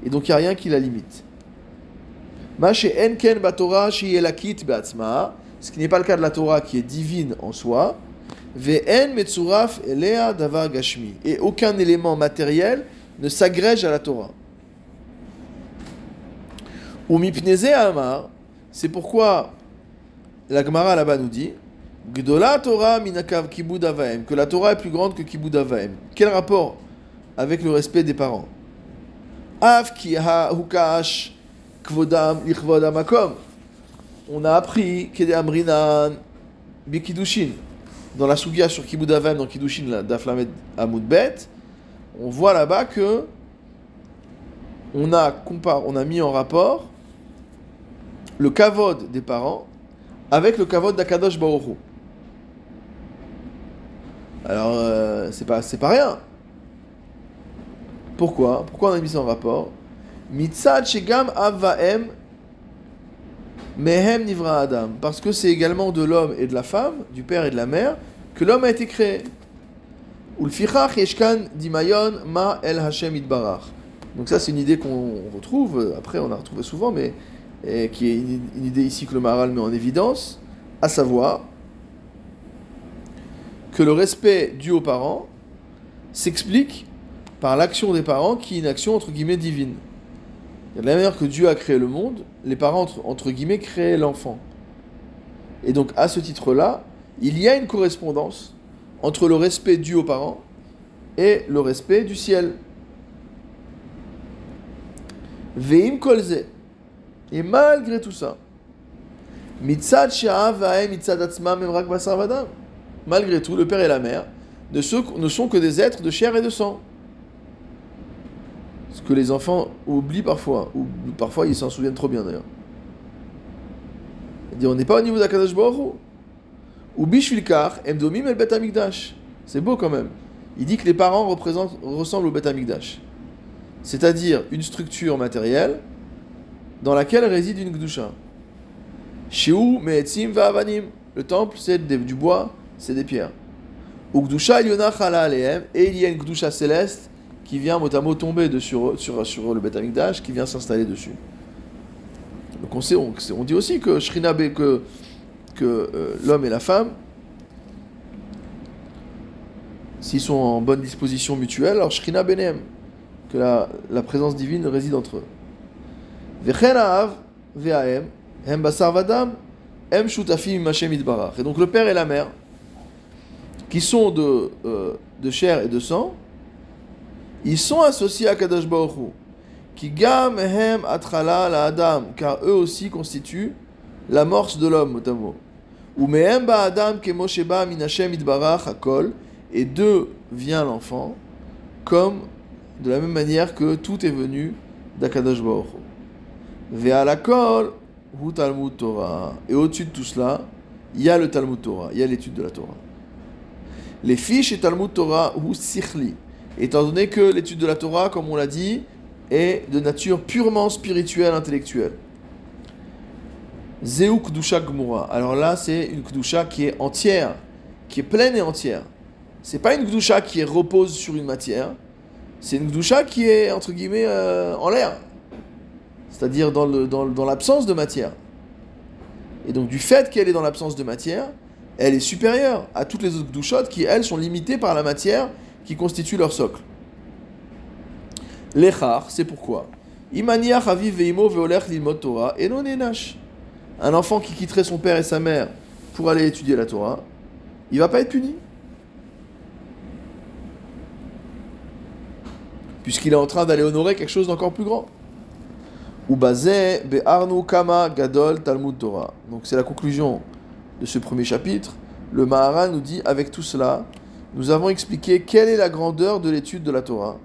Et donc il n'y a rien qui la limite. Ce qui n'est pas le cas de la Torah qui est divine en soi, et aucun élément matériel ne s'agrège à la Torah. Ou amar, c'est pourquoi la Gemara là-bas nous dit Gdola minakav que la Torah est plus grande que kibud avaim. Quel rapport avec le respect des parents? Av ki ha hukash kvodam. On a appris kede amrinan bikidushin dans la Sugia sur Kibud Avem, dans Kiddushin d'Aflamed Amoudbet, on voit là-bas que on a, on a mis en rapport le kavod des parents avec le kavod d'Akadosh Baoru. Alors, euh, c'est pas, pas rien. Pourquoi? Pourquoi on a mis ça en rapport? Mitzad Shegam Avaem Mehem Nivra Adam. Parce que c'est également de l'homme et de la femme, du père et de la mère, que l'homme a été créé. Yeshkan Dimayon Ma El Hashem Idbarach. Donc ça c'est une idée qu'on retrouve, après on a retrouvé souvent, mais qui est une, idée ici que le Maharal met en évidence, à savoir que le respect dû aux parents s'explique par l'action des parents qui est une action entre guillemets divine. De la manière que Dieu a créé le monde, les parents, entre, guillemets, créent l'enfant. Et donc, à ce titre-là, il y a une correspondance entre le respect dû aux parents et le respect du ciel. Veim kolze. Et malgré tout ça, mitzad mitzad Malgré tout, le père et la mère ne sont que des êtres de chair et de sang ce que les enfants oublient parfois, ou parfois ils s'en souviennent trop bien d'ailleurs. On n'est pas au niveau d'Akadash Ou Bishvilkar, Emdomim el Bet Amigdash. C'est beau quand même. Il dit que les parents ressemblent au Bet Amigdash. C'est-à-dire une structure matérielle dans laquelle réside une Gdusha. Shiu Me'etzim Va'avanim. Le temple, c'est du bois, c'est des pierres. Gdusha Et il y a une Gdusha céleste qui vient mot à tomber de sur, sur, le Beth Amikdash, qui vient s'installer dessus. Donc on, dit aussi que Shrinabe, que, que euh, l'homme et la femme s'ils sont en bonne disposition mutuelle, alors Shrina Benem, que la présence divine réside entre eux. Et donc le père et la mère, qui sont de, de chair et de sang, ils sont associés à Kadosh Baruch. Qui gam hem atrala la adam, car eux aussi constituent l'amorce de l'homme, mot Ou mehem ba adam ke Moshe ba min hakol, et d'eux vient l'enfant, comme de la même manière que tout est venu d'Akadosh Baruch. Ve'alakol hu Talmud Torah. Et au-dessus de tout cela, il y a le Talmud Torah, il y a l'étude de la Torah. Les fiches et Talmud Torah ou sikhli, étant donné que l'étude de la Torah, comme on l'a dit, est de nature purement spirituelle, intellectuelle. Zeu Kdusha Gmura. Alors là, c'est une Kdusha qui est entière, qui est pleine et entière. C'est pas une Kdusha qui repose sur une matière, c'est une Kdusha qui est, entre guillemets, euh, en l'air. C'est-à-dire dans, l'absence de matière. Et donc, du fait qu'elle est dans l'absence de matière, elle est supérieure à toutes les autres Kdushot qui, elles, sont limitées par la matière qui constitue leur socle. L'echar, c'est pourquoi? Chaviv Veimo Veolech et. Un enfant qui quitterait son père et sa mère pour aller étudier la Torah, il va pas être puni. Puisqu'il est en train d'aller honorer quelque chose d'encore plus grand. Ou basé Be'arnu Kama Gadol Talmud Torah. Donc c'est la conclusion de ce premier chapitre. Le Maharal nous dit avec tout cela, nous avons expliqué quelle est la grandeur de l'étude de la Torah.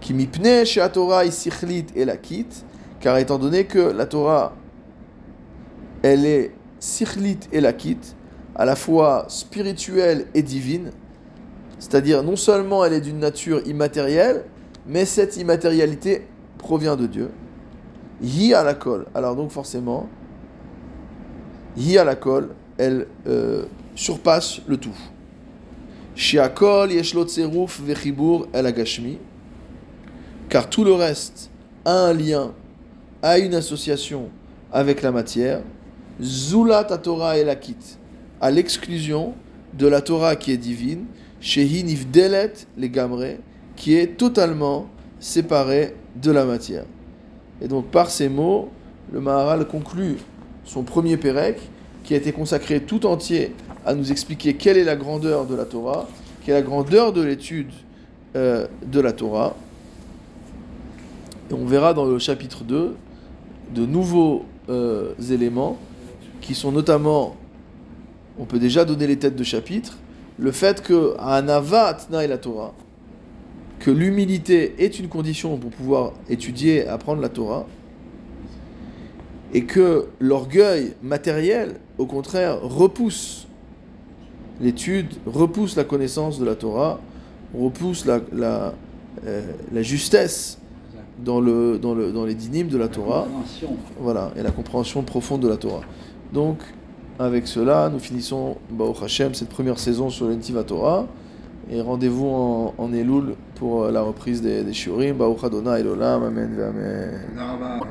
Qui mipne chez Torah isichlit et la car étant donné que la Torah, elle est sichlit et à la fois spirituelle et divine, c'est-à-dire non seulement elle est d'une nature immatérielle, mais cette immatérialité provient de Dieu. Yi à la colle. Alors donc forcément, Yi à la colle, elle euh, surpasse le tout. Shiakol yeshlot tseruf vechibur el agashmi. Car tout le reste a un lien, a une association avec la matière. Zulat Torah et la à l'exclusion de la Torah qui est divine, Shehin Ifdelet les Gamre, qui est totalement séparée de la matière. Et donc par ces mots, le Maharal conclut son premier Pérec, qui a été consacré tout entier à nous expliquer quelle est la grandeur de la Torah, quelle est la grandeur de l'étude euh, de la Torah. Et on verra dans le chapitre 2 de nouveaux euh, éléments qui sont notamment, on peut déjà donner les têtes de chapitre, le fait que Anava et la Torah, que l'humilité est une condition pour pouvoir étudier et apprendre la Torah, et que l'orgueil matériel, au contraire, repousse l'étude, repousse la connaissance de la Torah, repousse la, la, euh, la justesse dans, le, dans, le, dans les dynimes de la Torah. Voilà, et la compréhension profonde de la Torah. Donc, avec cela, nous finissons Baruch Hashem cette première saison sur l'Entiva Torah. Et rendez-vous en, en Elul pour la reprise des, des Shurim. Baruch Adonai Elolam. Amen. Amen.